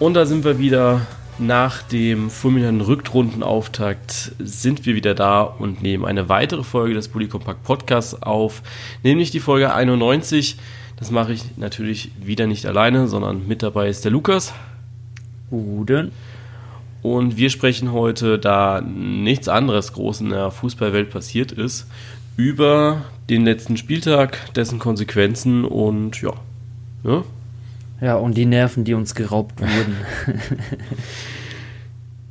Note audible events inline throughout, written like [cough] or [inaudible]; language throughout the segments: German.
Und da sind wir wieder. Nach dem fulminanten Rückrundenauftakt sind wir wieder da und nehmen eine weitere Folge des Bully Compact Podcasts auf, nämlich die Folge 91. Das mache ich natürlich wieder nicht alleine, sondern mit dabei ist der Lukas. Guten. Und wir sprechen heute, da nichts anderes groß in der Fußballwelt passiert ist, über den letzten Spieltag, dessen Konsequenzen und ja. ja. Ja, und die Nerven, die uns geraubt wurden. [laughs]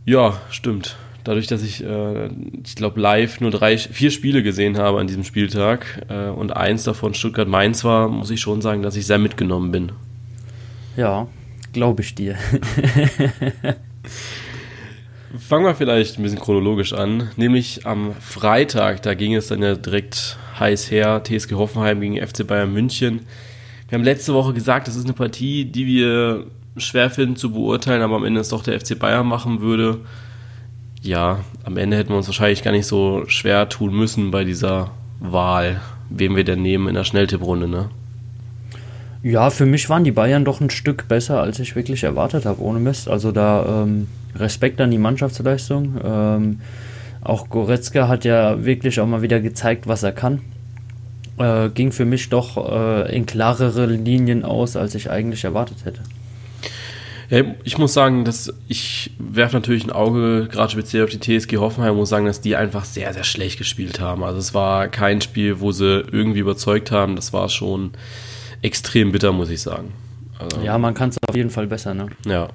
ja, stimmt. Dadurch, dass ich, äh, ich glaube, live nur drei, vier Spiele gesehen habe an diesem Spieltag äh, und eins davon Stuttgart-Mainz war, muss ich schon sagen, dass ich sehr mitgenommen bin. Ja, glaube ich dir. [laughs] Fangen wir vielleicht ein bisschen chronologisch an. Nämlich am Freitag, da ging es dann ja direkt heiß her. TSG Hoffenheim gegen FC Bayern München. Wir haben letzte Woche gesagt, das ist eine Partie, die wir schwer finden zu beurteilen, aber am Ende es doch der FC Bayern machen würde. Ja, am Ende hätten wir uns wahrscheinlich gar nicht so schwer tun müssen bei dieser Wahl, wen wir denn nehmen in der Schnelltipprunde, ne? Ja, für mich waren die Bayern doch ein Stück besser, als ich wirklich erwartet habe, ohne Mist. Also da ähm, Respekt an die Mannschaftsleistung. Ähm, auch Goretzka hat ja wirklich auch mal wieder gezeigt, was er kann äh, ging für mich doch äh, in klarere Linien aus, als ich eigentlich erwartet hätte. Ja, ich muss sagen, dass ich werfe natürlich ein Auge, gerade speziell auf die TSG Hoffenheim, muss sagen, dass die einfach sehr, sehr schlecht gespielt haben. Also es war kein Spiel, wo sie irgendwie überzeugt haben. Das war schon extrem bitter, muss ich sagen. Also, ja, man kann es auf jeden Fall besser, ne? Ja.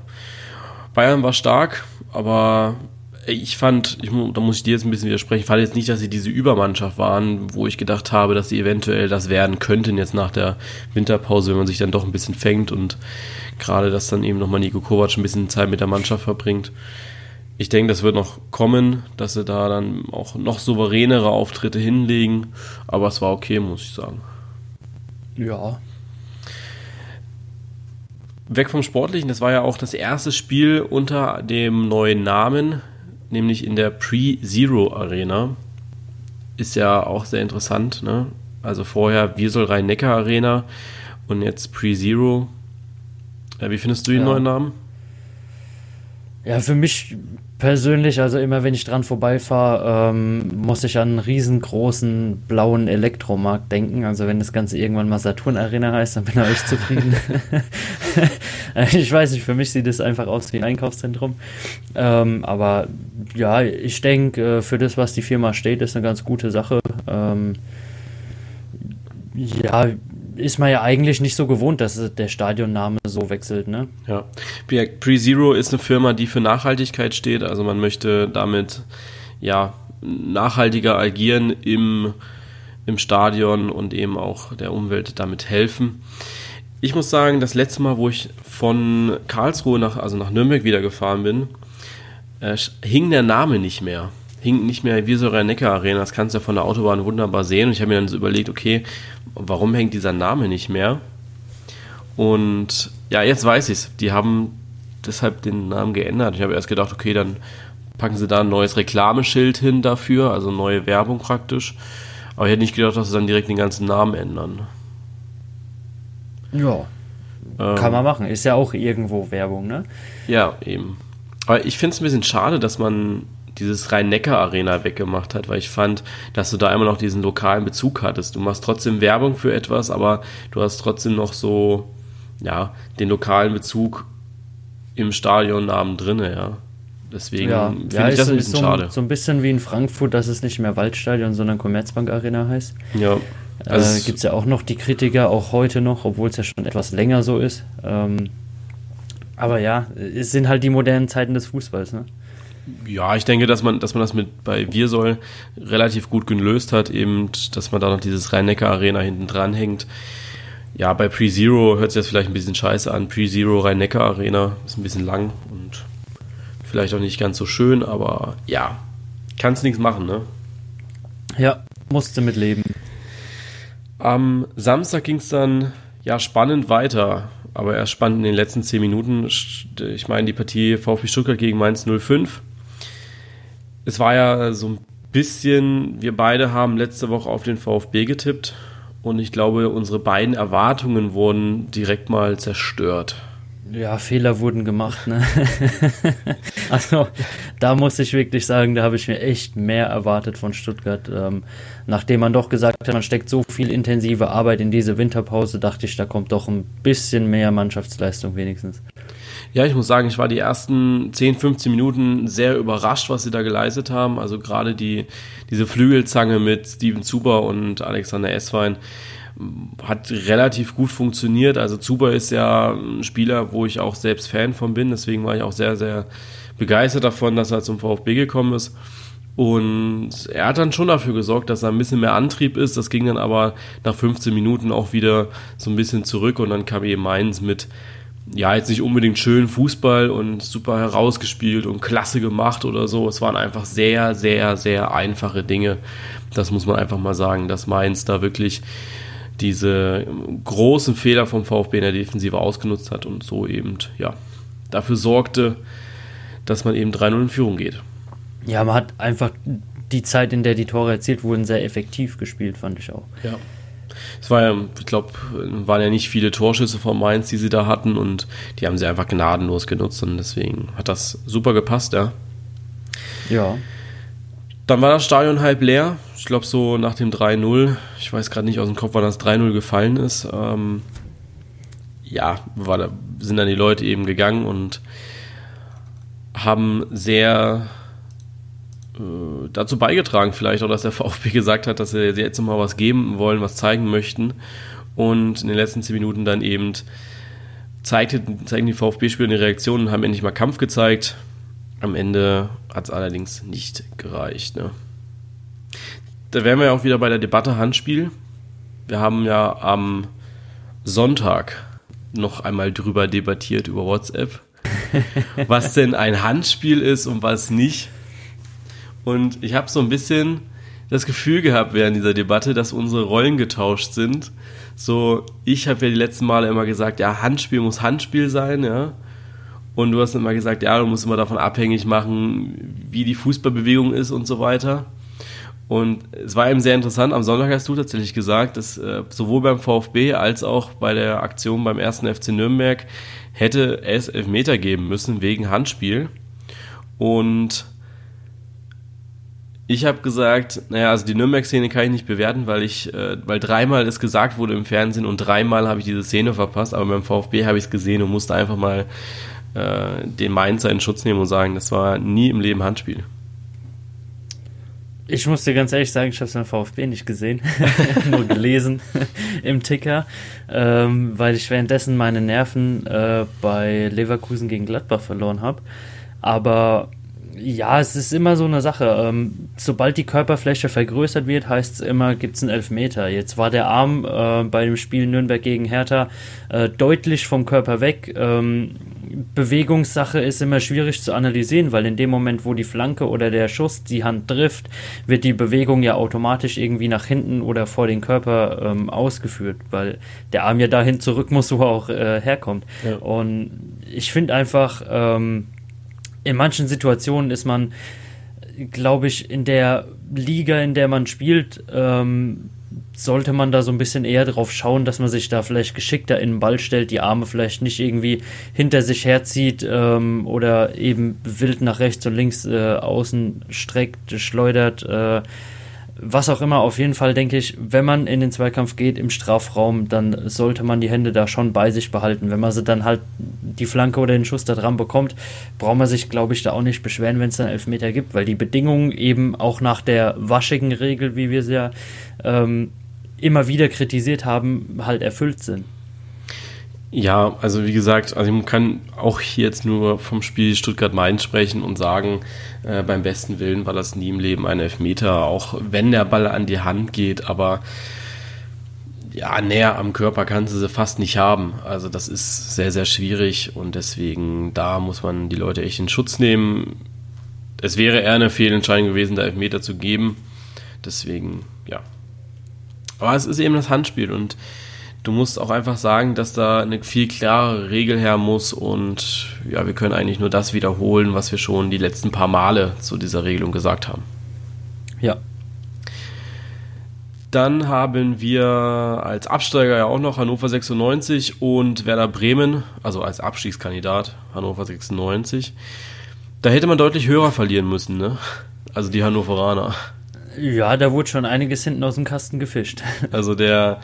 Bayern war stark, aber ich fand, ich, da muss ich dir jetzt ein bisschen widersprechen, ich fand jetzt nicht, dass sie diese Übermannschaft waren, wo ich gedacht habe, dass sie eventuell das werden könnten jetzt nach der Winterpause, wenn man sich dann doch ein bisschen fängt und gerade, dass dann eben nochmal Nico Kovac ein bisschen Zeit mit der Mannschaft verbringt. Ich denke, das wird noch kommen, dass sie da dann auch noch souveränere Auftritte hinlegen, aber es war okay, muss ich sagen. Ja, weg vom Sportlichen, das war ja auch das erste Spiel unter dem neuen Namen nämlich in der Pre-Zero Arena. Ist ja auch sehr interessant, ne? Also vorher Wiesel Rhein-Neckar Arena und jetzt Pre-Zero. Ja, wie findest du den ja. neuen Namen? Ja, für mich persönlich, also immer wenn ich dran vorbeifahre, ähm, muss ich an einen riesengroßen blauen Elektromarkt denken. Also wenn das Ganze irgendwann mal Saturn Arena heißt, dann bin ich zufrieden. [laughs] ich weiß nicht, für mich sieht es einfach aus wie ein Einkaufszentrum. Ähm, aber ja, ich denke, äh, für das, was die Firma steht, ist eine ganz gute Sache. Ähm, ja, ist man ja eigentlich nicht so gewohnt, dass der Stadionname so wechselt, ne? Ja. Pre-Zero ist eine Firma, die für Nachhaltigkeit steht. Also man möchte damit ja nachhaltiger agieren im, im Stadion und eben auch der Umwelt damit helfen. Ich muss sagen, das letzte Mal, wo ich von Karlsruhe nach, also nach Nürnberg wieder gefahren bin, äh, hing der Name nicht mehr hing nicht mehr wie so Rhein-Neckar Arena, das kannst du ja von der Autobahn wunderbar sehen. Und ich habe mir dann so überlegt, okay, warum hängt dieser Name nicht mehr? Und ja, jetzt weiß ich es. Die haben deshalb den Namen geändert. Ich habe erst gedacht, okay, dann packen sie da ein neues Reklameschild hin dafür, also neue Werbung praktisch. Aber ich hätte nicht gedacht, dass sie dann direkt den ganzen Namen ändern. Ja. Ähm, kann man machen. Ist ja auch irgendwo Werbung, ne? Ja, eben. Aber ich finde es ein bisschen schade, dass man dieses Rhein-Neckar-Arena weggemacht hat, weil ich fand, dass du da immer noch diesen lokalen Bezug hattest. Du machst trotzdem Werbung für etwas, aber du hast trotzdem noch so, ja, den lokalen Bezug im Stadionnamen drinne, ja. Deswegen ja, finde ja, ich das ein bisschen so, schade. So ein bisschen wie in Frankfurt, dass es nicht mehr Waldstadion, sondern Commerzbank Arena heißt. Ja. Äh, also äh, Gibt es ja auch noch die Kritiker, auch heute noch, obwohl es ja schon etwas länger so ist. Ähm, aber ja, es sind halt die modernen Zeiten des Fußballs, ne? Ja, ich denke, dass man, dass man das mit bei Wirsoll relativ gut gelöst hat, eben, dass man da noch dieses Rhein-Neckar-Arena hinten dran hängt. Ja, bei Pre-Zero hört sich das vielleicht ein bisschen scheiße an. Pre-Zero Rhein-Neckar-Arena ist ein bisschen lang und vielleicht auch nicht ganz so schön, aber ja, kannst nichts machen, ne? Ja, musste mit leben. Am Samstag ging es dann ja spannend weiter, aber erst spannend in den letzten zehn Minuten. Ich meine, die Partie VfB Stuttgart gegen Mainz 05 es war ja so ein bisschen, wir beide haben letzte Woche auf den VfB getippt und ich glaube, unsere beiden Erwartungen wurden direkt mal zerstört. Ja, Fehler wurden gemacht. Ne? [laughs] also da muss ich wirklich sagen, da habe ich mir echt mehr erwartet von Stuttgart. Ähm, nachdem man doch gesagt hat, man steckt so viel intensive Arbeit in diese Winterpause, dachte ich, da kommt doch ein bisschen mehr Mannschaftsleistung wenigstens. Ja, ich muss sagen, ich war die ersten 10, 15 Minuten sehr überrascht, was sie da geleistet haben. Also gerade die, diese Flügelzange mit Steven Zuber und Alexander Esswein hat relativ gut funktioniert. Also Zuber ist ja ein Spieler, wo ich auch selbst Fan von bin. Deswegen war ich auch sehr, sehr begeistert davon, dass er zum VfB gekommen ist. Und er hat dann schon dafür gesorgt, dass er ein bisschen mehr Antrieb ist. Das ging dann aber nach 15 Minuten auch wieder so ein bisschen zurück und dann kam eben Mainz mit ja, jetzt nicht unbedingt schön Fußball und super herausgespielt und klasse gemacht oder so. Es waren einfach sehr, sehr, sehr einfache Dinge. Das muss man einfach mal sagen, dass Mainz da wirklich diese großen Fehler vom VfB in der Defensive ausgenutzt hat und so eben, ja, dafür sorgte, dass man eben 3-0 in Führung geht. Ja, man hat einfach die Zeit, in der die Tore erzielt wurden, sehr effektiv gespielt, fand ich auch. Ja. Es war ja, ich glaube, waren ja nicht viele Torschüsse von Mainz, die sie da hatten und die haben sie einfach gnadenlos genutzt und deswegen hat das super gepasst, ja. Ja. Dann war das Stadion halb leer. Ich glaube, so nach dem 3-0, ich weiß gerade nicht aus dem Kopf, wann das 3-0 gefallen ist. Ähm, ja, war, sind dann die Leute eben gegangen und haben sehr dazu beigetragen, vielleicht auch, dass der [laughs] VfB gesagt hat, dass sie jetzt mal was geben wollen, was zeigen möchten. Und in den letzten zehn Minuten dann eben zeigte, zeigen die VfB-Spieler eine Reaktion und haben endlich mal Kampf gezeigt. Am Ende hat es allerdings nicht gereicht. Ne? Da wären wir ja auch wieder bei der Debatte Handspiel. Wir haben ja am Sonntag noch einmal drüber debattiert über WhatsApp, [laughs] was denn ein Handspiel ist und was nicht. Und ich habe so ein bisschen das Gefühl gehabt während dieser Debatte, dass unsere Rollen getauscht sind. So, ich habe ja die letzten Male immer gesagt, ja, Handspiel muss Handspiel sein, ja. Und du hast immer gesagt, ja, du musst immer davon abhängig machen, wie die Fußballbewegung ist und so weiter. Und es war eben sehr interessant. Am Sonntag hast du tatsächlich gesagt, dass äh, sowohl beim VfB als auch bei der Aktion beim ersten FC Nürnberg hätte es Elfmeter geben müssen wegen Handspiel. Und ich habe gesagt, naja, also die Nürnberg-Szene kann ich nicht bewerten, weil ich, äh, weil dreimal es gesagt wurde im Fernsehen und dreimal habe ich diese Szene verpasst, aber beim VfB habe ich es gesehen und musste einfach mal äh, den Mainzer in Schutz nehmen und sagen, das war nie im Leben Handspiel. Ich muss dir ganz ehrlich sagen, ich habe es beim VfB nicht gesehen, [laughs] nur gelesen [laughs] im Ticker, ähm, weil ich währenddessen meine Nerven äh, bei Leverkusen gegen Gladbach verloren habe. Aber ja, es ist immer so eine Sache. Ähm, sobald die Körperfläche vergrößert wird, heißt es immer, gibt es einen Elfmeter. Jetzt war der Arm äh, bei dem Spiel Nürnberg gegen Hertha äh, deutlich vom Körper weg. Ähm, Bewegungssache ist immer schwierig zu analysieren, weil in dem Moment, wo die Flanke oder der Schuss die Hand trifft, wird die Bewegung ja automatisch irgendwie nach hinten oder vor den Körper ähm, ausgeführt, weil der Arm ja dahin zurück muss, wo er auch äh, herkommt. Ja. Und ich finde einfach, ähm, in manchen Situationen ist man, glaube ich, in der Liga, in der man spielt, ähm, sollte man da so ein bisschen eher drauf schauen, dass man sich da vielleicht geschickter in den Ball stellt, die Arme vielleicht nicht irgendwie hinter sich herzieht ähm, oder eben wild nach rechts und links äh, außen streckt, schleudert. Äh, was auch immer, auf jeden Fall denke ich, wenn man in den Zweikampf geht im Strafraum, dann sollte man die Hände da schon bei sich behalten. Wenn man sie dann halt die Flanke oder den Schuss da dran bekommt, braucht man sich, glaube ich, da auch nicht beschweren, wenn es dann Elfmeter gibt, weil die Bedingungen eben auch nach der waschigen Regel, wie wir sie ja ähm, immer wieder kritisiert haben, halt erfüllt sind. Ja, also wie gesagt, also man kann auch hier jetzt nur vom Spiel Stuttgart-Mainz sprechen und sagen, äh, beim besten Willen war das nie im Leben ein Elfmeter, auch wenn der Ball an die Hand geht, aber ja, näher am Körper kannst du sie fast nicht haben. Also das ist sehr, sehr schwierig und deswegen da muss man die Leute echt in Schutz nehmen. Es wäre eher eine Fehlentscheidung gewesen, da Elfmeter zu geben. Deswegen, ja. Aber es ist eben das Handspiel und du musst auch einfach sagen, dass da eine viel klarere Regel her muss und ja, wir können eigentlich nur das wiederholen, was wir schon die letzten paar Male zu dieser Regelung gesagt haben. Ja. Dann haben wir als Absteiger ja auch noch Hannover 96 und Werder Bremen, also als Abstiegskandidat Hannover 96. Da hätte man deutlich höher verlieren müssen, ne? Also die Hannoveraner. Ja, da wurde schon einiges hinten aus dem Kasten gefischt. Also der,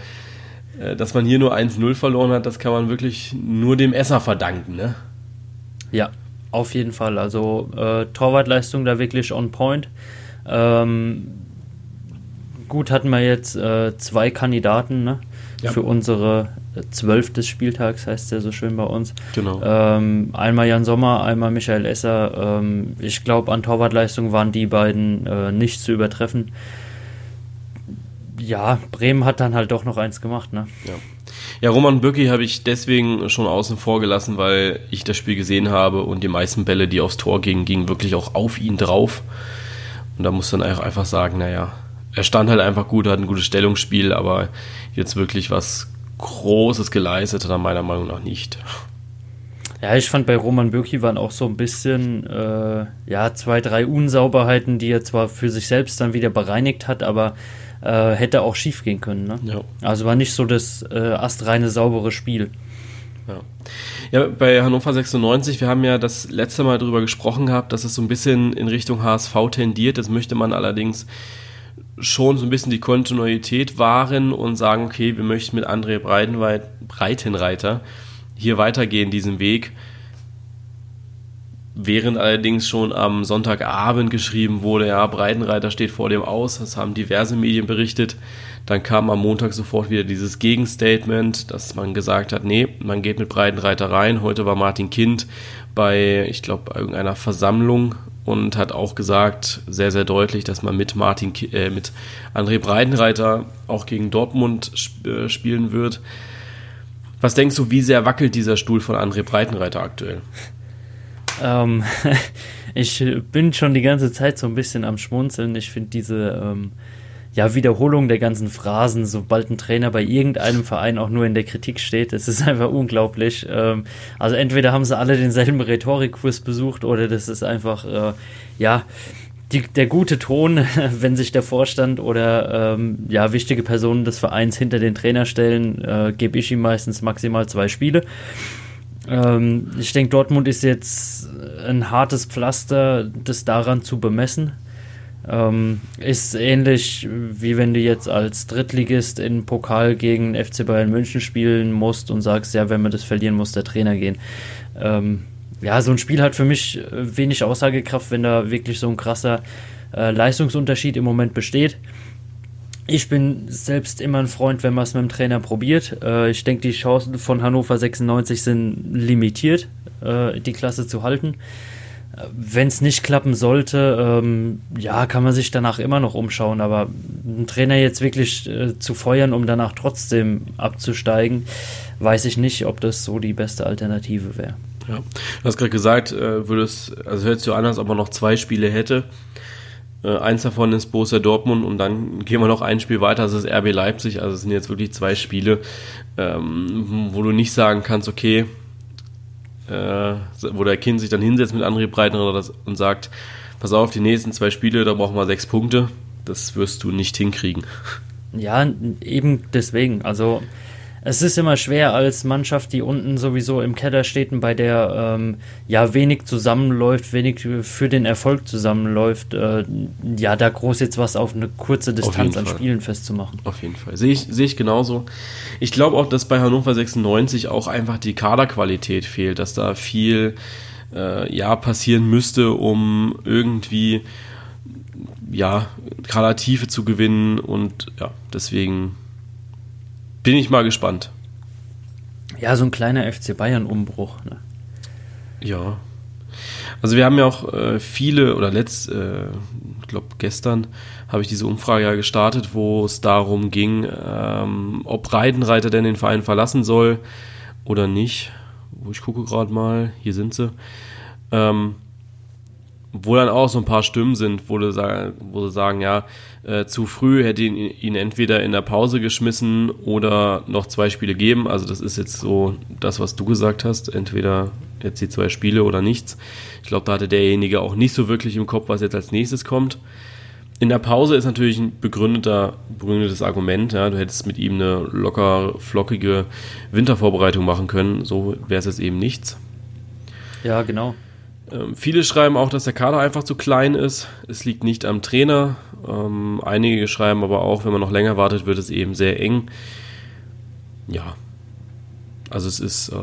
dass man hier nur 1-0 verloren hat, das kann man wirklich nur dem Esser verdanken, ne? Ja, auf jeden Fall. Also äh, Torwartleistung da wirklich on point. Ähm, gut hatten wir jetzt äh, zwei Kandidaten ne? ja. für unsere zwölf des Spieltags, heißt der so schön bei uns. Genau. Ähm, einmal Jan Sommer, einmal Michael Esser. Ähm, ich glaube, an Torwartleistung waren die beiden äh, nicht zu übertreffen. Ja, Bremen hat dann halt doch noch eins gemacht, ne? Ja. Ja, Roman Bürki habe ich deswegen schon außen vor gelassen, weil ich das Spiel gesehen habe und die meisten Bälle, die aufs Tor gingen, gingen wirklich auch auf ihn drauf. Und da muss dann einfach sagen, naja, er stand halt einfach gut, hat ein gutes Stellungsspiel, aber jetzt wirklich was Großes geleistet hat er meiner Meinung nach nicht. Ja, ich fand bei Roman Bürki waren auch so ein bisschen, äh, ja, zwei, drei Unsauberheiten, die er zwar für sich selbst dann wieder bereinigt hat, aber äh, hätte auch schief gehen können. Ne? Ja. Also war nicht so das äh, astreine saubere Spiel. Ja. ja, bei Hannover 96, wir haben ja das letzte Mal darüber gesprochen gehabt, dass es so ein bisschen in Richtung HSV tendiert. Das möchte man allerdings schon so ein bisschen die Kontinuität wahren und sagen, okay, wir möchten mit André Breitenreiter hier weitergehen, diesen Weg. Während allerdings schon am Sonntagabend geschrieben wurde, ja, Breitenreiter steht vor dem Aus, das haben diverse Medien berichtet. Dann kam am Montag sofort wieder dieses Gegenstatement, dass man gesagt hat, nee, man geht mit Breitenreiter rein. Heute war Martin Kind bei, ich glaube, irgendeiner Versammlung und hat auch gesagt, sehr, sehr deutlich, dass man mit Martin, äh, mit André Breitenreiter auch gegen Dortmund sp äh, spielen wird. Was denkst du, wie sehr wackelt dieser Stuhl von André Breitenreiter aktuell? Ähm, [laughs] ich bin schon die ganze Zeit so ein bisschen am Schmunzeln. Ich finde diese ähm, ja, Wiederholung der ganzen Phrasen, sobald ein Trainer bei irgendeinem Verein auch nur in der Kritik steht. Es ist [laughs] einfach unglaublich. Ähm, also entweder haben sie alle denselben Rhetorikkurs besucht oder das ist einfach, äh, ja, die, der gute Ton, [laughs] wenn sich der Vorstand oder ähm, ja, wichtige Personen des Vereins hinter den Trainer stellen, äh, gebe ich ihm meistens maximal zwei Spiele. Ähm, ich denke, Dortmund ist jetzt ein hartes Pflaster, das daran zu bemessen. Ähm, ist ähnlich wie wenn du jetzt als Drittligist in Pokal gegen FC Bayern München spielen musst und sagst, ja, wenn wir das verlieren, muss der Trainer gehen. Ähm, ja, so ein Spiel hat für mich wenig Aussagekraft, wenn da wirklich so ein krasser äh, Leistungsunterschied im Moment besteht. Ich bin selbst immer ein Freund, wenn man es mit dem Trainer probiert. Äh, ich denke, die Chancen von Hannover 96 sind limitiert, äh, die Klasse zu halten. Wenn es nicht klappen sollte, ähm, ja, kann man sich danach immer noch umschauen. Aber einen Trainer jetzt wirklich äh, zu feuern, um danach trotzdem abzusteigen, weiß ich nicht, ob das so die beste Alternative wäre. Ja, du hast gerade gesagt, äh, würdest, also hört sich so an, als ob man noch zwei Spiele hätte. Äh, eins davon ist Borussia Dortmund und dann gehen wir noch ein Spiel weiter, das ist RB Leipzig. Also es sind jetzt wirklich zwei Spiele, ähm, wo du nicht sagen kannst, okay, äh, wo der Kind sich dann hinsetzt mit André Breitenreiter und sagt, pass auf, die nächsten zwei Spiele, da brauchen wir sechs Punkte. Das wirst du nicht hinkriegen. Ja, eben deswegen. Also es ist immer schwer als Mannschaft, die unten sowieso im Keller steht und bei der ähm, ja wenig zusammenläuft, wenig für den Erfolg zusammenläuft, äh, ja, da groß jetzt was auf eine kurze Distanz an Spielen festzumachen. Auf jeden Fall. Sehe ich, sehe ich genauso. Ich glaube auch, dass bei Hannover 96 auch einfach die Kaderqualität fehlt, dass da viel äh, ja passieren müsste, um irgendwie ja, Kadertiefe zu gewinnen und ja, deswegen bin ich mal gespannt. Ja, so ein kleiner FC Bayern-Umbruch. Ne? Ja. Also wir haben ja auch äh, viele, oder letzt, äh, ich glaube gestern habe ich diese Umfrage ja gestartet, wo es darum ging, ähm, ob Reidenreiter denn den Verein verlassen soll oder nicht. Wo ich gucke gerade mal, hier sind sie. Ähm, wo dann auch so ein paar Stimmen sind, wo, du, wo sie sagen, ja, äh, zu früh hätte ihn, ihn entweder in der Pause geschmissen oder noch zwei Spiele geben. Also das ist jetzt so das, was du gesagt hast. Entweder jetzt die zwei Spiele oder nichts. Ich glaube, da hatte derjenige auch nicht so wirklich im Kopf, was jetzt als nächstes kommt. in der Pause ist natürlich ein begründeter, begründetes Argument. Ja. Du hättest mit ihm eine locker flockige Wintervorbereitung machen können. So wäre es jetzt eben nichts. Ja, genau. Ähm, viele schreiben auch, dass der Kader einfach zu klein ist. Es liegt nicht am Trainer. Ähm, einige schreiben aber auch, wenn man noch länger wartet, wird es eben sehr eng. Ja. Also es ist, äh,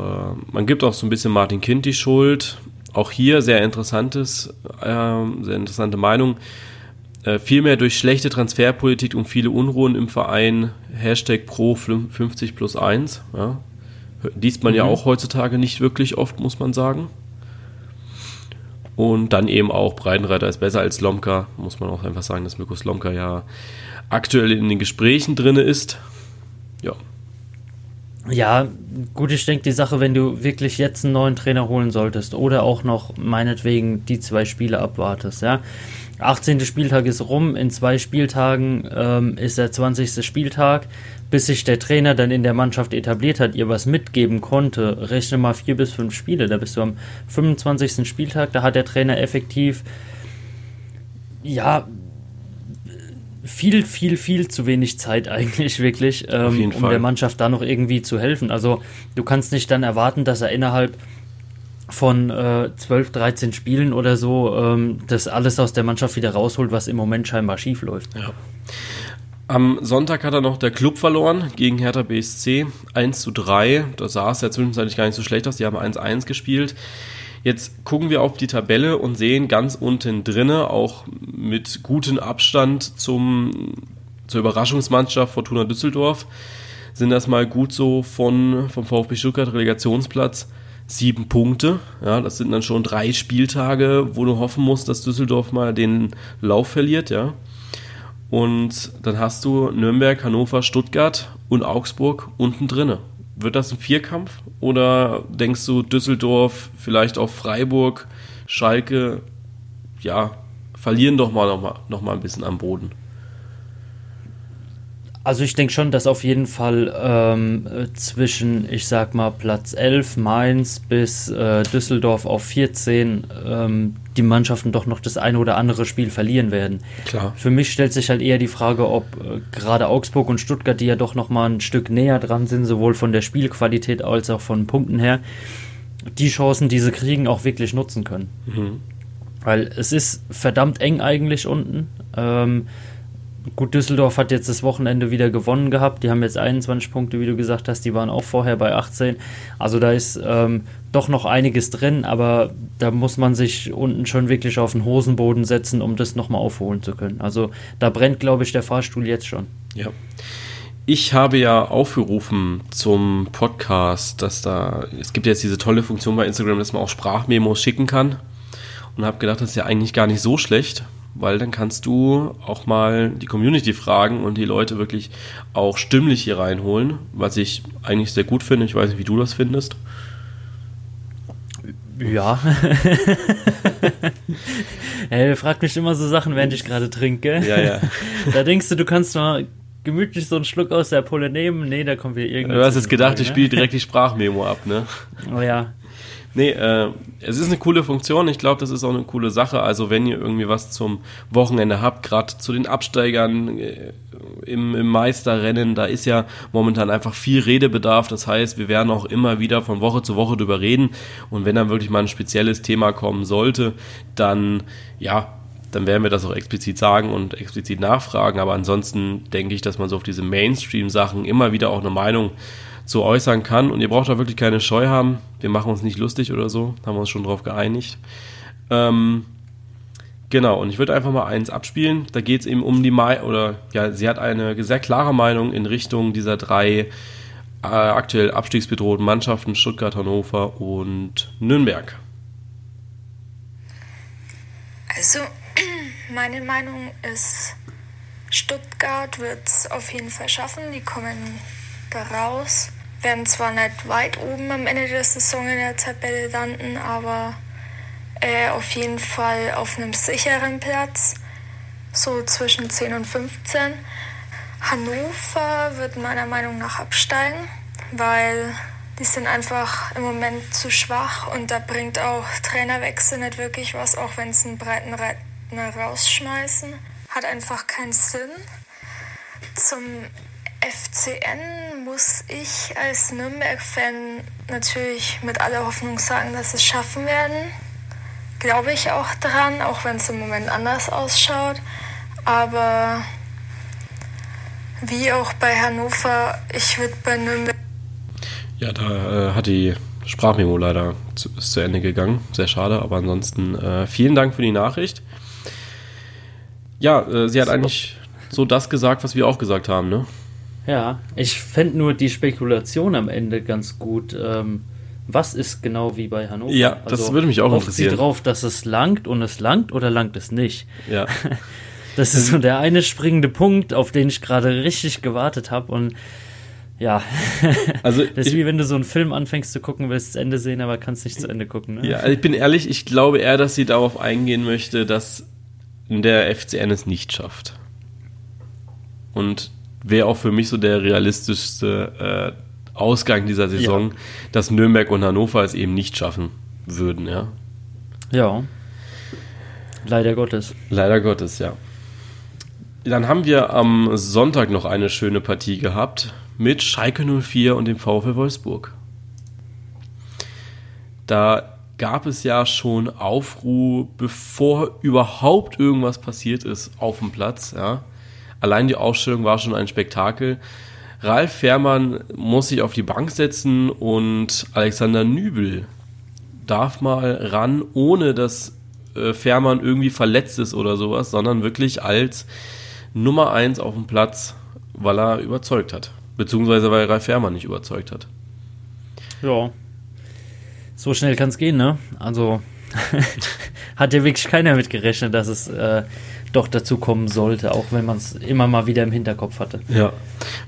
man gibt auch so ein bisschen Martin Kind die Schuld. Auch hier sehr interessantes, äh, sehr interessante Meinung. Äh, vielmehr durch schlechte Transferpolitik und viele Unruhen im Verein. Hashtag Pro 50 plus 1. Ja. Liest man mhm. ja auch heutzutage nicht wirklich oft, muss man sagen. Und dann eben auch Breitenreiter ist besser als Lomka. Muss man auch einfach sagen, dass Mirko Lomka ja aktuell in den Gesprächen drin ist. Ja. Ja, gut, ich denke, die Sache, wenn du wirklich jetzt einen neuen Trainer holen solltest oder auch noch meinetwegen die zwei Spiele abwartest, ja. 18. Spieltag ist rum, in zwei Spieltagen ähm, ist der 20. Spieltag bis sich der Trainer dann in der Mannschaft etabliert hat, ihr was mitgeben konnte, rechne mal vier bis fünf Spiele. Da bist du am 25. Spieltag, da hat der Trainer effektiv, ja, viel, viel, viel zu wenig Zeit [laughs] eigentlich wirklich, ähm, um Fall. der Mannschaft da noch irgendwie zu helfen. Also du kannst nicht dann erwarten, dass er innerhalb von äh, 12, 13 Spielen oder so ähm, das alles aus der Mannschaft wieder rausholt, was im Moment scheinbar schief läuft. Ja. Am Sonntag hat er noch der Club verloren gegen Hertha BSC 1 zu 3. Da sah es ja zwischenzeitlich gar nicht so schlecht aus. Die haben 1-1 gespielt. Jetzt gucken wir auf die Tabelle und sehen ganz unten drinne, auch mit gutem Abstand zum, zur Überraschungsmannschaft Fortuna Düsseldorf, sind das mal gut so von, vom VfB Stuttgart Relegationsplatz sieben Punkte. Ja, das sind dann schon drei Spieltage, wo du hoffen musst, dass Düsseldorf mal den Lauf verliert, ja. Und dann hast du Nürnberg, Hannover, Stuttgart und Augsburg unten drinne. Wird das ein Vierkampf? Oder denkst du Düsseldorf, vielleicht auch Freiburg, Schalke, ja, verlieren doch mal noch mal, noch mal ein bisschen am Boden? Also ich denke schon, dass auf jeden Fall ähm, zwischen, ich sag mal, Platz 11, Mainz bis äh, Düsseldorf auf 14 ähm, die Mannschaften doch noch das eine oder andere Spiel verlieren werden. Klar. Für mich stellt sich halt eher die Frage, ob äh, gerade Augsburg und Stuttgart, die ja doch noch mal ein Stück näher dran sind, sowohl von der Spielqualität als auch von Punkten her, die Chancen, die sie kriegen, auch wirklich nutzen können. Mhm. Weil es ist verdammt eng eigentlich unten. Ähm, Gut, Düsseldorf hat jetzt das Wochenende wieder gewonnen gehabt. Die haben jetzt 21 Punkte, wie du gesagt hast. Die waren auch vorher bei 18. Also da ist ähm, doch noch einiges drin, aber da muss man sich unten schon wirklich auf den Hosenboden setzen, um das nochmal aufholen zu können. Also da brennt, glaube ich, der Fahrstuhl jetzt schon. Ja. Ich habe ja aufgerufen zum Podcast, dass da, es gibt jetzt diese tolle Funktion bei Instagram, dass man auch Sprachmemos schicken kann. Und habe gedacht, das ist ja eigentlich gar nicht so schlecht, weil dann kannst du auch mal die Community fragen und die Leute wirklich auch stimmlich hier reinholen, was ich eigentlich sehr gut finde. Ich weiß nicht, wie du das findest. Ja. [laughs] hey, frag mich immer so Sachen, während ich gerade trinke. Ja, ja. da denkst du, du kannst mal gemütlich so einen Schluck aus der Pulle nehmen. Nee, da kommt wieder irgendwas. Du hast jetzt gedacht, ich spiele direkt die Sprachmemo ab, ne? Oh ja. Nee, äh, es ist eine coole Funktion. Ich glaube, das ist auch eine coole Sache. Also wenn ihr irgendwie was zum Wochenende habt, gerade zu den Absteigern äh, im, im Meisterrennen, da ist ja momentan einfach viel Redebedarf. Das heißt, wir werden auch immer wieder von Woche zu Woche drüber reden. Und wenn dann wirklich mal ein spezielles Thema kommen sollte, dann ja, dann werden wir das auch explizit sagen und explizit nachfragen. Aber ansonsten denke ich, dass man so auf diese Mainstream-Sachen immer wieder auch eine Meinung so äußern kann. Und ihr braucht da wirklich keine Scheu haben. Wir machen uns nicht lustig oder so. Haben wir uns schon drauf geeinigt. Ähm, genau, und ich würde einfach mal eins abspielen. Da geht es eben um die Meinung, oder ja, sie hat eine sehr klare Meinung in Richtung dieser drei äh, aktuell abstiegsbedrohten Mannschaften, Stuttgart, Hannover und Nürnberg. Also, [clears throat] meine Meinung ist, Stuttgart wird es auf jeden Fall schaffen. Die kommen raus. Werden zwar nicht weit oben am Ende der Saison in der Tabelle landen, aber äh, auf jeden Fall auf einem sicheren Platz, so zwischen 10 und 15. Hannover wird meiner Meinung nach absteigen, weil die sind einfach im Moment zu schwach und da bringt auch Trainerwechsel nicht wirklich was, auch wenn sie einen breiten Reitner rausschmeißen. hat einfach keinen Sinn. Zum FCN muss ich als Nürnberg-Fan natürlich mit aller Hoffnung sagen, dass sie es schaffen werden. Glaube ich auch dran, auch wenn es im Moment anders ausschaut. Aber wie auch bei Hannover, ich würde bei Nürnberg. Ja, da äh, hat die Sprachmemo leider zu, ist zu Ende gegangen. Sehr schade, aber ansonsten äh, vielen Dank für die Nachricht. Ja, äh, sie hat eigentlich so das gesagt, was wir auch gesagt haben, ne? Ja, ich fände nur die Spekulation am Ende ganz gut. Ähm, was ist genau wie bei Hannover? Ja, das also, würde mich auch interessieren. sie drauf, dass es langt und es langt oder langt es nicht? Ja. [laughs] Das ist so der eine springende Punkt, auf den ich gerade richtig gewartet habe und ja, [laughs] Also das ist ich, wie wenn du so einen Film anfängst zu gucken, willst das Ende sehen, aber kannst nicht zu Ende gucken. Ne? ja, also ich bin ehrlich, ich glaube eher, dass sie darauf eingehen möchte, dass der FCN es nicht schafft. Und wäre auch für mich so der realistischste äh, Ausgang dieser Saison, dass Nürnberg und Hannover es eben nicht schaffen würden, ja. ja. Leider Gottes. Leider Gottes, ja. Dann haben wir am Sonntag noch eine schöne Partie gehabt mit Schalke 04 und dem VfL Wolfsburg. Da gab es ja schon Aufruhr, bevor überhaupt irgendwas passiert ist auf dem Platz. Ja. Allein die Ausstellung war schon ein Spektakel. Ralf Fährmann muss sich auf die Bank setzen und Alexander Nübel darf mal ran, ohne dass äh, Fährmann irgendwie verletzt ist oder sowas, sondern wirklich als Nummer 1 auf dem Platz, weil er überzeugt hat. Beziehungsweise weil Ralf Fährmann nicht überzeugt hat. Ja. So schnell kann es gehen, ne? Also [laughs] hat ja wirklich keiner mit gerechnet, dass es äh, doch dazu kommen sollte, auch wenn man es immer mal wieder im Hinterkopf hatte. Ja.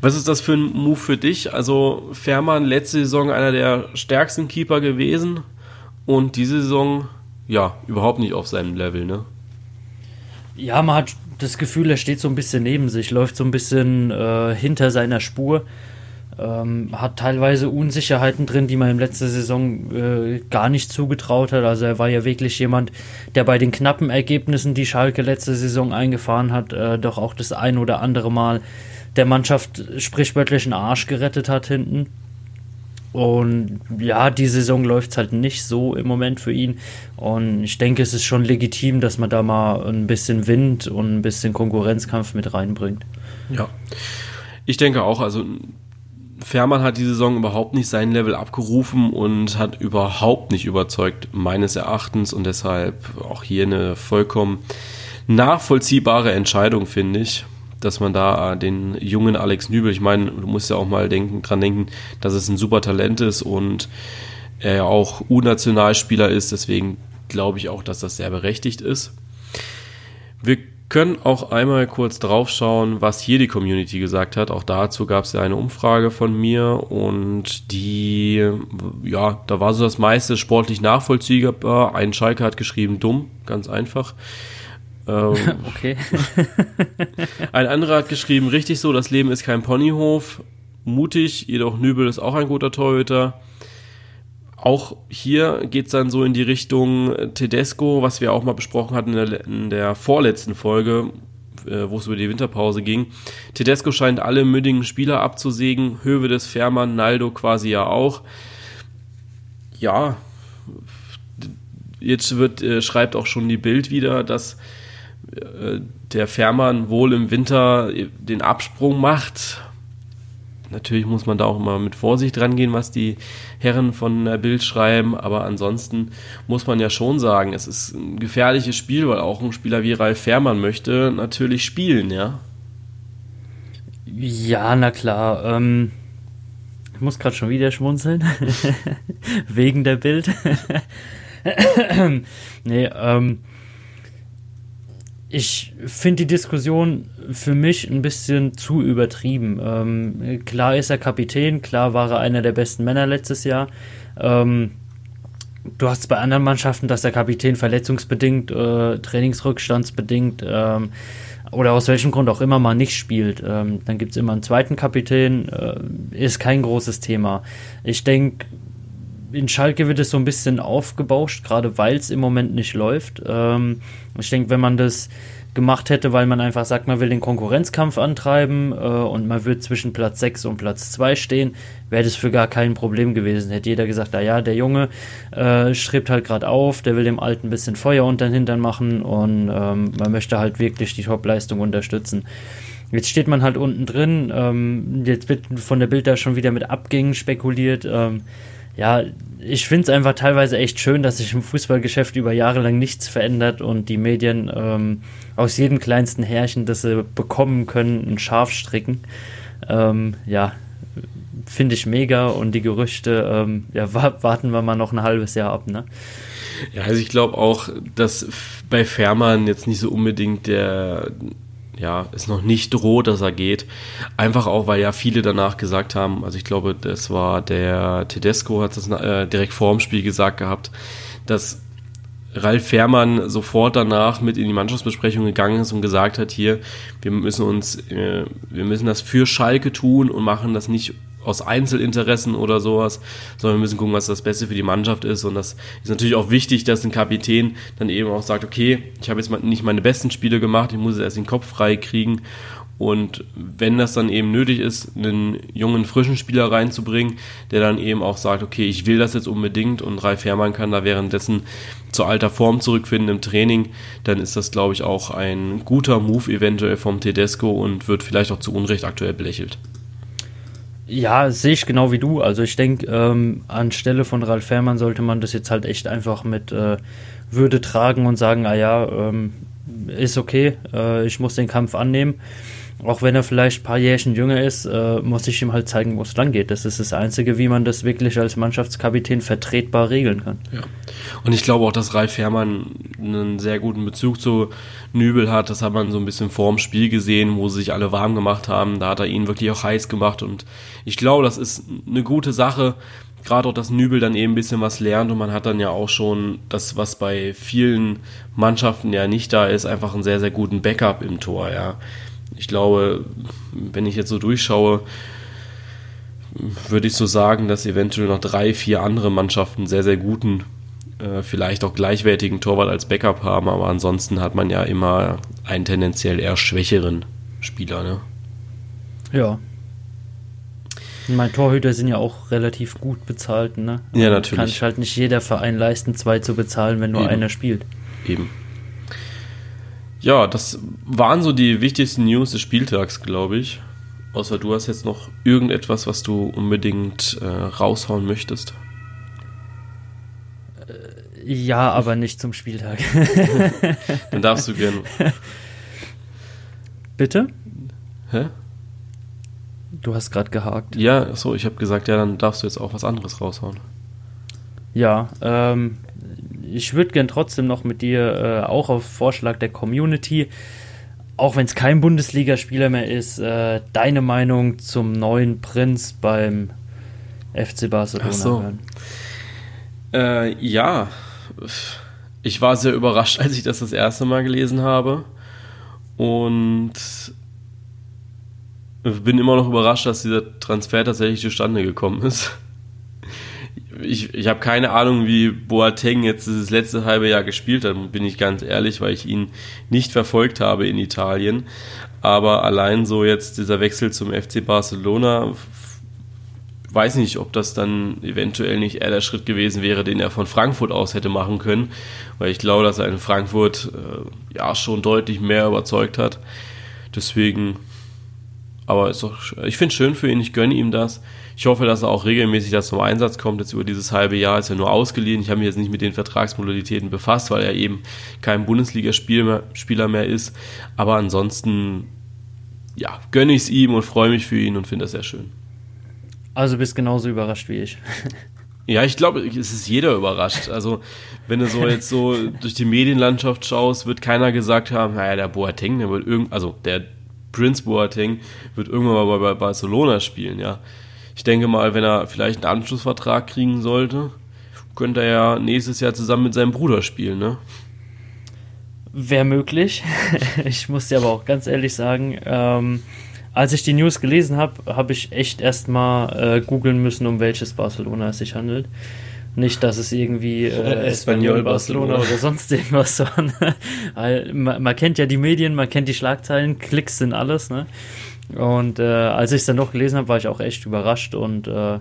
Was ist das für ein Move für dich? Also Fährmann letzte Saison einer der stärksten Keeper gewesen und diese Saison ja überhaupt nicht auf seinem Level, ne? Ja, man hat das Gefühl, er steht so ein bisschen neben sich, läuft so ein bisschen äh, hinter seiner Spur. Ähm, hat teilweise Unsicherheiten drin, die man im letzten Saison äh, gar nicht zugetraut hat. Also er war ja wirklich jemand, der bei den knappen Ergebnissen, die Schalke letzte Saison eingefahren hat, äh, doch auch das ein oder andere Mal der Mannschaft sprichwörtlich einen Arsch gerettet hat hinten. Und ja, die Saison läuft halt nicht so im Moment für ihn. Und ich denke, es ist schon legitim, dass man da mal ein bisschen Wind und ein bisschen Konkurrenzkampf mit reinbringt. Ja. Ich denke auch, also Fährmann hat die Saison überhaupt nicht sein Level abgerufen und hat überhaupt nicht überzeugt, meines Erachtens. Und deshalb auch hier eine vollkommen nachvollziehbare Entscheidung, finde ich, dass man da den jungen Alex Nübel, ich meine, du musst ja auch mal denken, dran denken, dass es ein super Talent ist und er ja auch U-Nationalspieler ist. Deswegen glaube ich auch, dass das sehr berechtigt ist. Wir können auch einmal kurz draufschauen, was hier die Community gesagt hat. Auch dazu gab es ja eine Umfrage von mir und die, ja, da war so das meiste sportlich nachvollziehbar. Ein Schalke hat geschrieben, dumm, ganz einfach. Ähm, [laughs] Okay. [laughs] ein anderer hat geschrieben, richtig so, das Leben ist kein Ponyhof. Mutig, jedoch Nübel ist auch ein guter Torhüter. Auch hier geht es dann so in die Richtung Tedesco, was wir auch mal besprochen hatten in der, in der vorletzten Folge, äh, wo es über die Winterpause ging. Tedesco scheint alle müdigen Spieler abzusägen, Höwe des Fährmann, Naldo quasi ja auch. Ja, jetzt wird, äh, schreibt auch schon die Bild wieder, dass äh, der Fährmann wohl im Winter den Absprung macht. Natürlich muss man da auch immer mit Vorsicht rangehen, was die Herren von der Bild schreiben, aber ansonsten muss man ja schon sagen, es ist ein gefährliches Spiel, weil auch ein Spieler wie Ralf Fährmann möchte natürlich spielen, ja. Ja, na klar. Ähm, ich muss gerade schon wieder schmunzeln. [laughs] Wegen der Bild. [laughs] nee, ähm, ich finde die Diskussion für mich ein bisschen zu übertrieben. Ähm, klar ist er Kapitän, klar war er einer der besten Männer letztes Jahr. Ähm, du hast bei anderen Mannschaften, dass der Kapitän verletzungsbedingt, äh, trainingsrückstandsbedingt ähm, oder aus welchem Grund auch immer mal nicht spielt. Ähm, dann gibt es immer einen zweiten Kapitän, äh, ist kein großes Thema. Ich denke, in Schalke wird es so ein bisschen aufgebauscht, gerade weil es im Moment nicht läuft. Ähm, ich denke, wenn man das gemacht hätte, weil man einfach sagt, man will den Konkurrenzkampf antreiben äh, und man wird zwischen Platz 6 und Platz 2 stehen, wäre das für gar kein Problem gewesen. Hätte jeder gesagt, naja, der Junge äh, strebt halt gerade auf, der will dem Alten ein bisschen Feuer unter den Hintern machen und ähm, man möchte halt wirklich die Topleistung unterstützen. Jetzt steht man halt unten drin, ähm, jetzt wird von der Bild da schon wieder mit Abgängen spekuliert. Ähm, ja, ich finde es einfach teilweise echt schön, dass sich im Fußballgeschäft über Jahre lang nichts verändert und die Medien ähm, aus jedem kleinsten Härchen, das sie bekommen können, ein Schaf stricken. Ähm, ja, finde ich mega und die Gerüchte, ähm, ja, [laughs] warten wir mal noch ein halbes Jahr ab, ne? Ja, also ich glaube auch, dass bei Fährmann jetzt nicht so unbedingt der ja, es noch nicht droht, dass er geht. Einfach auch, weil ja viele danach gesagt haben, also ich glaube, das war der Tedesco, hat das äh, direkt vor dem Spiel gesagt gehabt, dass Ralf Fährmann sofort danach mit in die Mannschaftsbesprechung gegangen ist und gesagt hat, hier, wir müssen uns, äh, wir müssen das für Schalke tun und machen das nicht aus Einzelinteressen oder sowas, sondern wir müssen gucken, was das Beste für die Mannschaft ist. Und das ist natürlich auch wichtig, dass ein Kapitän dann eben auch sagt, okay, ich habe jetzt nicht meine besten Spiele gemacht, ich muss erst den Kopf frei kriegen. Und wenn das dann eben nötig ist, einen jungen, frischen Spieler reinzubringen, der dann eben auch sagt, okay, ich will das jetzt unbedingt und Ralf Herrmann kann da währenddessen zur alter Form zurückfinden im Training, dann ist das, glaube ich, auch ein guter Move eventuell vom Tedesco und wird vielleicht auch zu Unrecht aktuell belächelt. Ja, sehe ich genau wie du. Also ich denke, ähm, anstelle von Ralf Fährmann sollte man das jetzt halt echt einfach mit äh, Würde tragen und sagen, ah ja, ähm, ist okay, äh, ich muss den Kampf annehmen auch wenn er vielleicht ein paar Jährchen jünger ist, äh, muss ich ihm halt zeigen, wo es lang geht. Das ist das Einzige, wie man das wirklich als Mannschaftskapitän vertretbar regeln kann. Ja. Und ich glaube auch, dass Ralf Herrmann einen sehr guten Bezug zu Nübel hat. Das hat man so ein bisschen vorm Spiel gesehen, wo sie sich alle warm gemacht haben. Da hat er ihn wirklich auch heiß gemacht. Und ich glaube, das ist eine gute Sache. Gerade auch, dass Nübel dann eben ein bisschen was lernt und man hat dann ja auch schon das, was bei vielen Mannschaften ja nicht da ist, einfach einen sehr, sehr guten Backup im Tor, ja ich glaube, wenn ich jetzt so durchschaue, würde ich so sagen, dass eventuell noch drei, vier andere Mannschaften sehr, sehr guten, äh, vielleicht auch gleichwertigen Torwart als Backup haben, aber ansonsten hat man ja immer einen tendenziell eher schwächeren Spieler, ne? Ja. Meine Torhüter sind ja auch relativ gut bezahlt, ne? Ja, natürlich. Kann sich halt nicht jeder Verein leisten, zwei zu bezahlen, wenn nur Eben. einer spielt. Eben. Ja, das waren so die wichtigsten News des Spieltags, glaube ich. Außer du hast jetzt noch irgendetwas, was du unbedingt äh, raushauen möchtest. Äh, ja, aber nicht zum Spieltag. [laughs] Dann darfst du gerne. [laughs] Bitte? Hä? Du hast gerade gehakt. Ja, so, ich habe gesagt, ja, dann darfst du jetzt auch was anderes raushauen. Ja, ähm, ich würde gern trotzdem noch mit dir, äh, auch auf Vorschlag der Community, auch wenn es kein Bundesligaspieler mehr ist, äh, deine Meinung zum neuen Prinz beim FC Barcelona so. hören. Äh, ja, ich war sehr überrascht, [laughs] als ich das das erste Mal gelesen habe. Und bin immer noch überrascht, dass dieser Transfer tatsächlich zustande gekommen ist ich, ich habe keine Ahnung, wie Boateng jetzt das letzte halbe Jahr gespielt hat, bin ich ganz ehrlich, weil ich ihn nicht verfolgt habe in Italien. Aber allein so jetzt dieser Wechsel zum FC Barcelona, weiß nicht, ob das dann eventuell nicht eher der Schritt gewesen wäre, den er von Frankfurt aus hätte machen können, weil ich glaube, dass er in Frankfurt äh, ja schon deutlich mehr überzeugt hat. Deswegen, aber doch, ich finde es schön für ihn, ich gönne ihm das. Ich hoffe, dass er auch regelmäßig da zum Einsatz kommt. Jetzt über dieses halbe Jahr ist er nur ausgeliehen. Ich habe mich jetzt nicht mit den Vertragsmodalitäten befasst, weil er eben kein Bundesligaspieler mehr ist. Aber ansonsten, ja, gönne ich es ihm und freue mich für ihn und finde das sehr schön. Also bist genauso überrascht wie ich. [laughs] Ja, ich glaube, es ist jeder überrascht. Also, wenn du so jetzt so durch die Medienlandschaft schaust, wird keiner gesagt haben, naja, der Boateng, der wird irgend, also der Prince Boateng wird irgendwann mal bei Barcelona spielen, ja ich denke mal, wenn er vielleicht einen Anschlussvertrag kriegen sollte, könnte er ja nächstes Jahr zusammen mit seinem Bruder spielen, ne? Wäre möglich. [laughs] ich muss dir aber auch ganz ehrlich sagen, ähm, als ich die News gelesen habe, habe ich echt erstmal äh, googeln müssen, um welches Barcelona es sich handelt. Nicht, dass es irgendwie äh, [laughs] Espanyol, Barcelona oder sonst irgendwas [laughs] war. Man, man, kennt ja die Medien, man kennt die Schlagzeilen, Klicks sind alles. Ne? Und äh, als ich es dann noch gelesen habe, war ich auch echt überrascht und äh,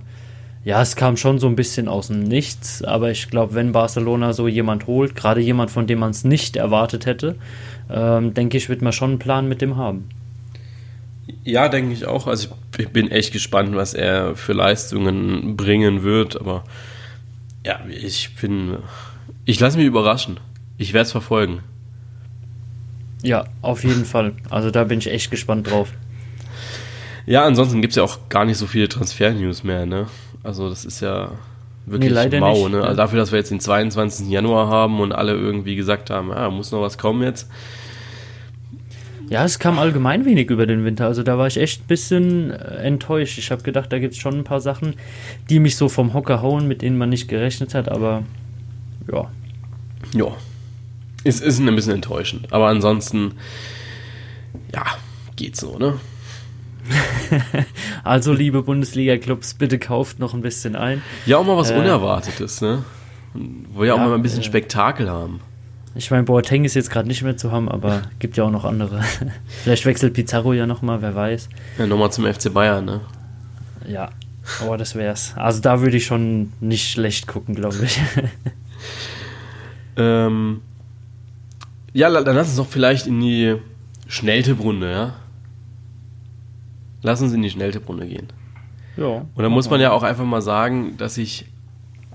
ja, es kam schon so ein bisschen aus dem Nichts, aber ich glaube, wenn Barcelona so jemand holt, gerade jemand, von dem man es nicht erwartet hätte, ähm, denke ich, wird man schon einen Plan mit dem haben. Ja, denke ich auch. Also ich bin echt gespannt, was er für Leistungen bringen wird, aber ja, ich bin. Ich lasse mich überraschen. Ich werde es verfolgen. Ja, auf jeden Fall. Also da bin ich echt gespannt drauf. Ja, ansonsten gibt es ja auch gar nicht so viele Transfer-News mehr, ne? Also das ist ja wirklich nee, mau, nicht. ne? Also dafür, dass wir jetzt den 22. Januar haben und alle irgendwie gesagt haben, ja, muss noch was kommen jetzt. Ja, es kam allgemein wenig über den Winter. Also da war ich echt ein bisschen äh, enttäuscht. Ich habe gedacht, da gibt es schon ein paar Sachen, die mich so vom Hocker hauen, mit denen man nicht gerechnet hat, aber ja. Ja. Es ist ein bisschen enttäuschend. Aber ansonsten, ja, geht so, ne? [laughs] also, liebe Bundesliga-Clubs, bitte kauft noch ein bisschen ein. Ja, auch mal was äh, Unerwartetes, ne? Wo ja, ja auch mal ein bisschen äh, Spektakel haben. Ich meine, Boateng ist jetzt gerade nicht mehr zu haben, aber [laughs] gibt ja auch noch andere. Vielleicht wechselt Pizarro ja nochmal, wer weiß. Ja, nochmal zum FC Bayern, ne? Ja, aber das wär's. Also da würde ich schon nicht schlecht gucken, glaube ich. [laughs] ähm, ja, dann lass uns doch vielleicht in die Schnelltipprunde, ja? Lass uns in die Schnelltipprunde gehen. Ja. Und da muss man ja auch einfach mal sagen, dass ich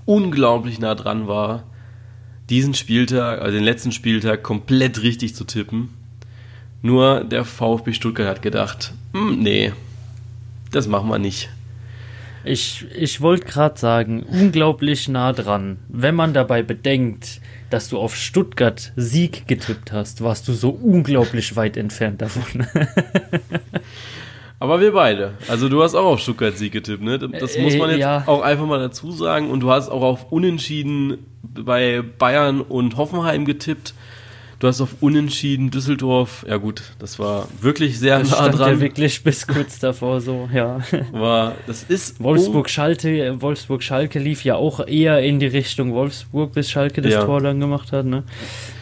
unglaublich nah dran war, diesen Spieltag, also den letzten Spieltag, komplett richtig zu tippen. Nur der VfB Stuttgart hat gedacht, hm, nee, das machen wir nicht. Ich, ich wollte gerade sagen, unglaublich nah dran. Wenn man dabei bedenkt, dass du auf Stuttgart Sieg getippt hast, warst du so unglaublich weit entfernt davon. [laughs] Aber wir beide. Also du hast auch auf Stuttgart-Sieg getippt, ne? Das muss man jetzt ja. auch einfach mal dazu sagen. Und du hast auch auf Unentschieden bei Bayern und Hoffenheim getippt. Du hast auf Unentschieden Düsseldorf, ja gut, das war wirklich sehr das nah stand dran. Ja wirklich bis kurz davor so, ja. War, das ist Wolfsburg Schalke, Wolfsburg Schalke lief ja auch eher in die Richtung Wolfsburg, bis Schalke das ja. Tor dann gemacht hat, ne?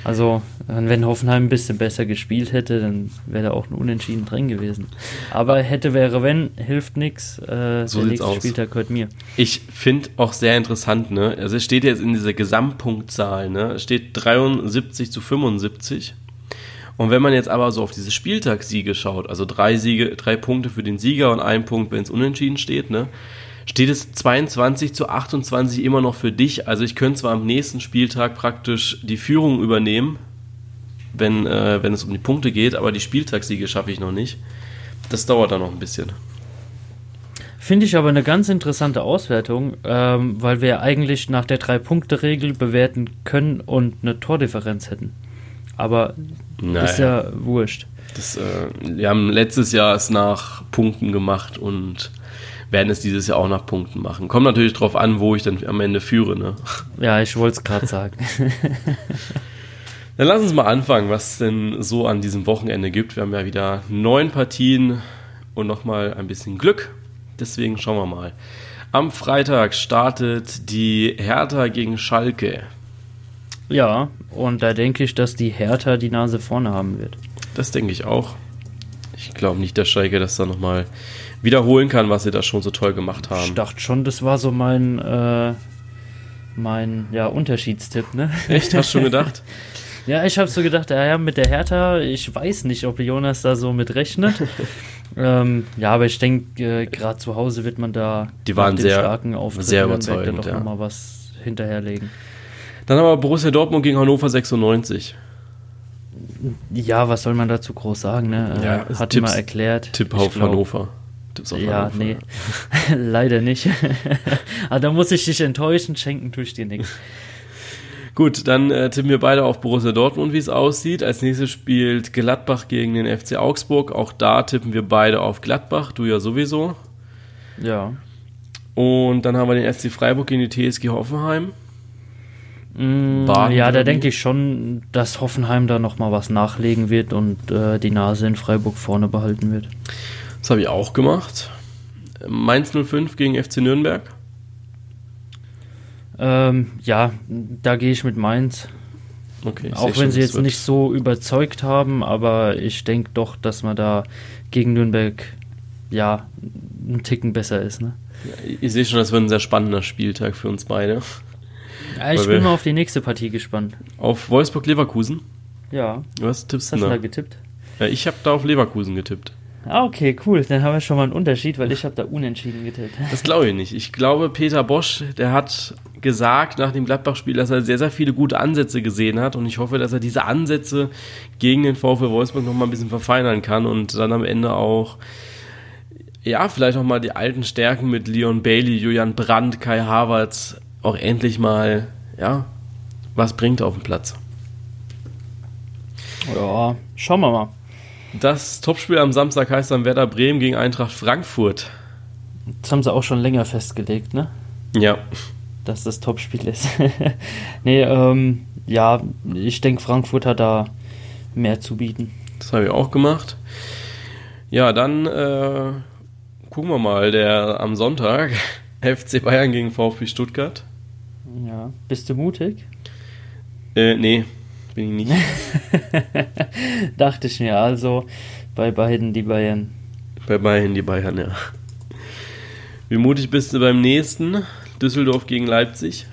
Also, wenn Hoffenheim ein bisschen besser gespielt hätte, dann wäre da auch ein Unentschieden drin gewesen. Aber hätte, wäre, wenn, hilft nichts. Äh, so der nächste aus. Spieltag gehört mir. Ich finde auch sehr interessant, ne? Also, es steht jetzt in dieser Gesamtpunktzahl, ne? Es steht 73 zu 75. Und wenn man jetzt aber so auf diese Spieltagssiege schaut, also drei Siege, drei Punkte für den Sieger und ein Punkt, wenn es unentschieden steht, ne? Steht es 22 zu 28 immer noch für dich. Also ich könnte zwar am nächsten Spieltag praktisch die Führung übernehmen, wenn, äh, wenn es um die Punkte geht, aber die Spieltagssiege schaffe ich noch nicht. Das dauert dann noch ein bisschen. Finde ich aber eine ganz interessante Auswertung, ähm, weil wir eigentlich nach der Drei-Punkte-Regel bewerten können und eine Tordifferenz hätten. Aber naja. ist ja wurscht. Das, äh, wir haben letztes Jahr es nach Punkten gemacht und werden es dieses Jahr auch nach Punkten machen. Kommt natürlich darauf an, wo ich dann am Ende führe. Ne? Ja, ich wollte es gerade sagen. dann lass uns mal anfangen, was es denn so an diesem Wochenende gibt. Wir haben ja wieder neun Partien und nochmal ein bisschen Glück. Deswegen schauen wir mal. Am Freitag startet die Hertha gegen Schalke. Ja, und da denke ich, dass die Hertha die Nase vorne haben wird. Das denke ich auch. Ich glaube nicht, dass Schalke das da nochmal wiederholen kann, was sie da schon so toll gemacht haben. Ich dachte schon, das war so mein, äh, mein ja, Unterschiedstipp, ne? Echt? Hast du schon gedacht? [laughs] ja, ich habe so gedacht, ja, ja, mit der Hertha, ich weiß nicht, ob Jonas da so mit rechnet. [laughs] ähm, ja, aber ich denke, äh, gerade zu Hause wird man da die waren sehr, starken Auftritt sehr überzeugend, da doch ja. nochmal was hinterherlegen. Dann haben wir Borussia Dortmund gegen Hannover 96. Ja, was soll man dazu groß sagen? Ne? Ja, äh, Hat Tipps, mal erklärt. Tipp auf glaub, Hannover. Tipps auf ja, nee. [laughs] Leider nicht. Aber [laughs] da muss ich dich enttäuschen, schenken tue ich dir nichts. Gut, dann äh, tippen wir beide auf Borussia Dortmund, wie es aussieht. Als nächstes spielt Gladbach gegen den FC Augsburg. Auch da tippen wir beide auf Gladbach, du ja sowieso. Ja. Und dann haben wir den SC Freiburg gegen die TSG Hoffenheim. Mm, ja, da denke ich schon, dass Hoffenheim da nochmal was nachlegen wird und äh, die Nase in Freiburg vorne behalten wird. Das habe ich auch gemacht. Mainz 05 gegen FC Nürnberg. Ähm, ja, da gehe ich mit Mainz. Okay, Auch wenn schon, sie jetzt nicht so überzeugt haben, aber ich denke doch, dass man da gegen Nürnberg ja einen Ticken besser ist. Ne? Ich sehe schon, das wird ein sehr spannender Spieltag für uns beide. Ja, ich bin mal auf die nächste Partie gespannt. Auf Wolfsburg-Leverkusen. Ja, Was tippst was hast du da? getippt? Ja, ich habe da auf Leverkusen getippt. Ah, okay, cool. Dann haben wir schon mal einen Unterschied, weil ich habe da unentschieden getippt. Das glaube ich nicht. Ich glaube, Peter Bosch, der hat gesagt nach dem Gladbach-Spiel, dass er sehr, sehr viele gute Ansätze gesehen hat. Und ich hoffe, dass er diese Ansätze gegen den VfL Wolfsburg noch mal ein bisschen verfeinern kann und dann am Ende auch, ja, vielleicht auch mal die alten Stärken mit Leon Bailey, Julian Brandt, Kai Havertz auch endlich mal, ja, was bringt auf dem Platz. Ja, schauen wir mal. Das Topspiel am Samstag heißt dann Werder Bremen gegen Eintracht Frankfurt. Das haben sie auch schon länger festgelegt, ne? Ja, Dass das Topspiel ist. [laughs] nee, ähm, ja, ich denke, Frankfurt hat da mehr zu bieten. Das habe ich auch gemacht. Ja, dann äh, gucken wir mal, der am Sonntag [laughs] FC Bayern gegen VfB Stuttgart. Ja. Bist du mutig? Äh, nee, bin ich nicht. [laughs] Dachte ich mir, also bei beiden die Bayern. Bei Bayern die Bayern, ja. Wie mutig bist du beim nächsten? Düsseldorf gegen Leipzig.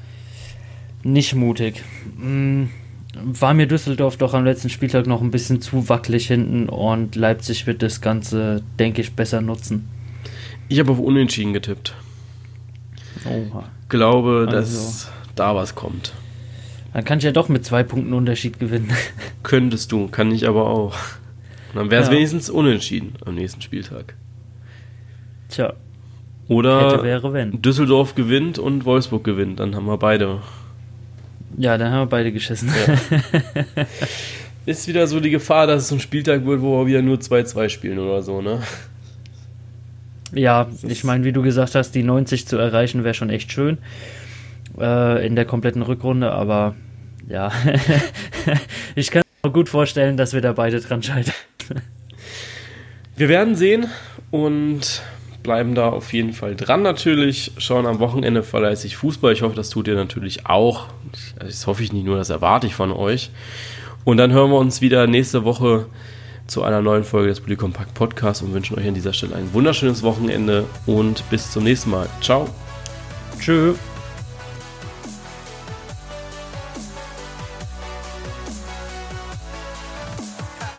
Nicht mutig. Mm, War mir Düsseldorf doch am letzten Spieltag noch ein bisschen zu wackelig hinten und Leipzig wird das Ganze, denke ich, besser nutzen. Ich habe auf Unentschieden getippt. Oha. Glaube, dass Also. da was kommt. Dann kann ich ja doch mit zwei Punkten Unterschied gewinnen. [laughs] Könntest du, kann ich aber auch. Und dann wäre es Ja. wenigstens unentschieden am nächsten Spieltag. Tja, Oder hätte wäre wenn. Düsseldorf gewinnt und Wolfsburg gewinnt. Dann haben wir beide Ja, dann haben wir beide geschissen. [laughs] Ist wieder so die Gefahr, dass es ein Spieltag wird, wo wir wieder nur 2-2 spielen oder so, ne? Ja, ich meine, wie du gesagt hast, die 90 zu erreichen wäre schon echt schön äh, in der kompletten Rückrunde, aber ja, [laughs] ich kann mir gut vorstellen, dass wir da beide dran scheitern. Wir werden sehen und bleiben da auf jeden Fall dran natürlich. Schauen am Wochenende fleißig Fußball. Ich hoffe, das tut ihr natürlich auch. Das hoffe ich nicht nur, das erwarte ich von euch. Und dann hören wir uns wieder nächste Woche zu einer neuen Folge des Polykompakt Podcasts und wünschen euch an dieser Stelle ein wunderschönes Wochenende und bis zum nächsten Mal. Ciao. Tschö.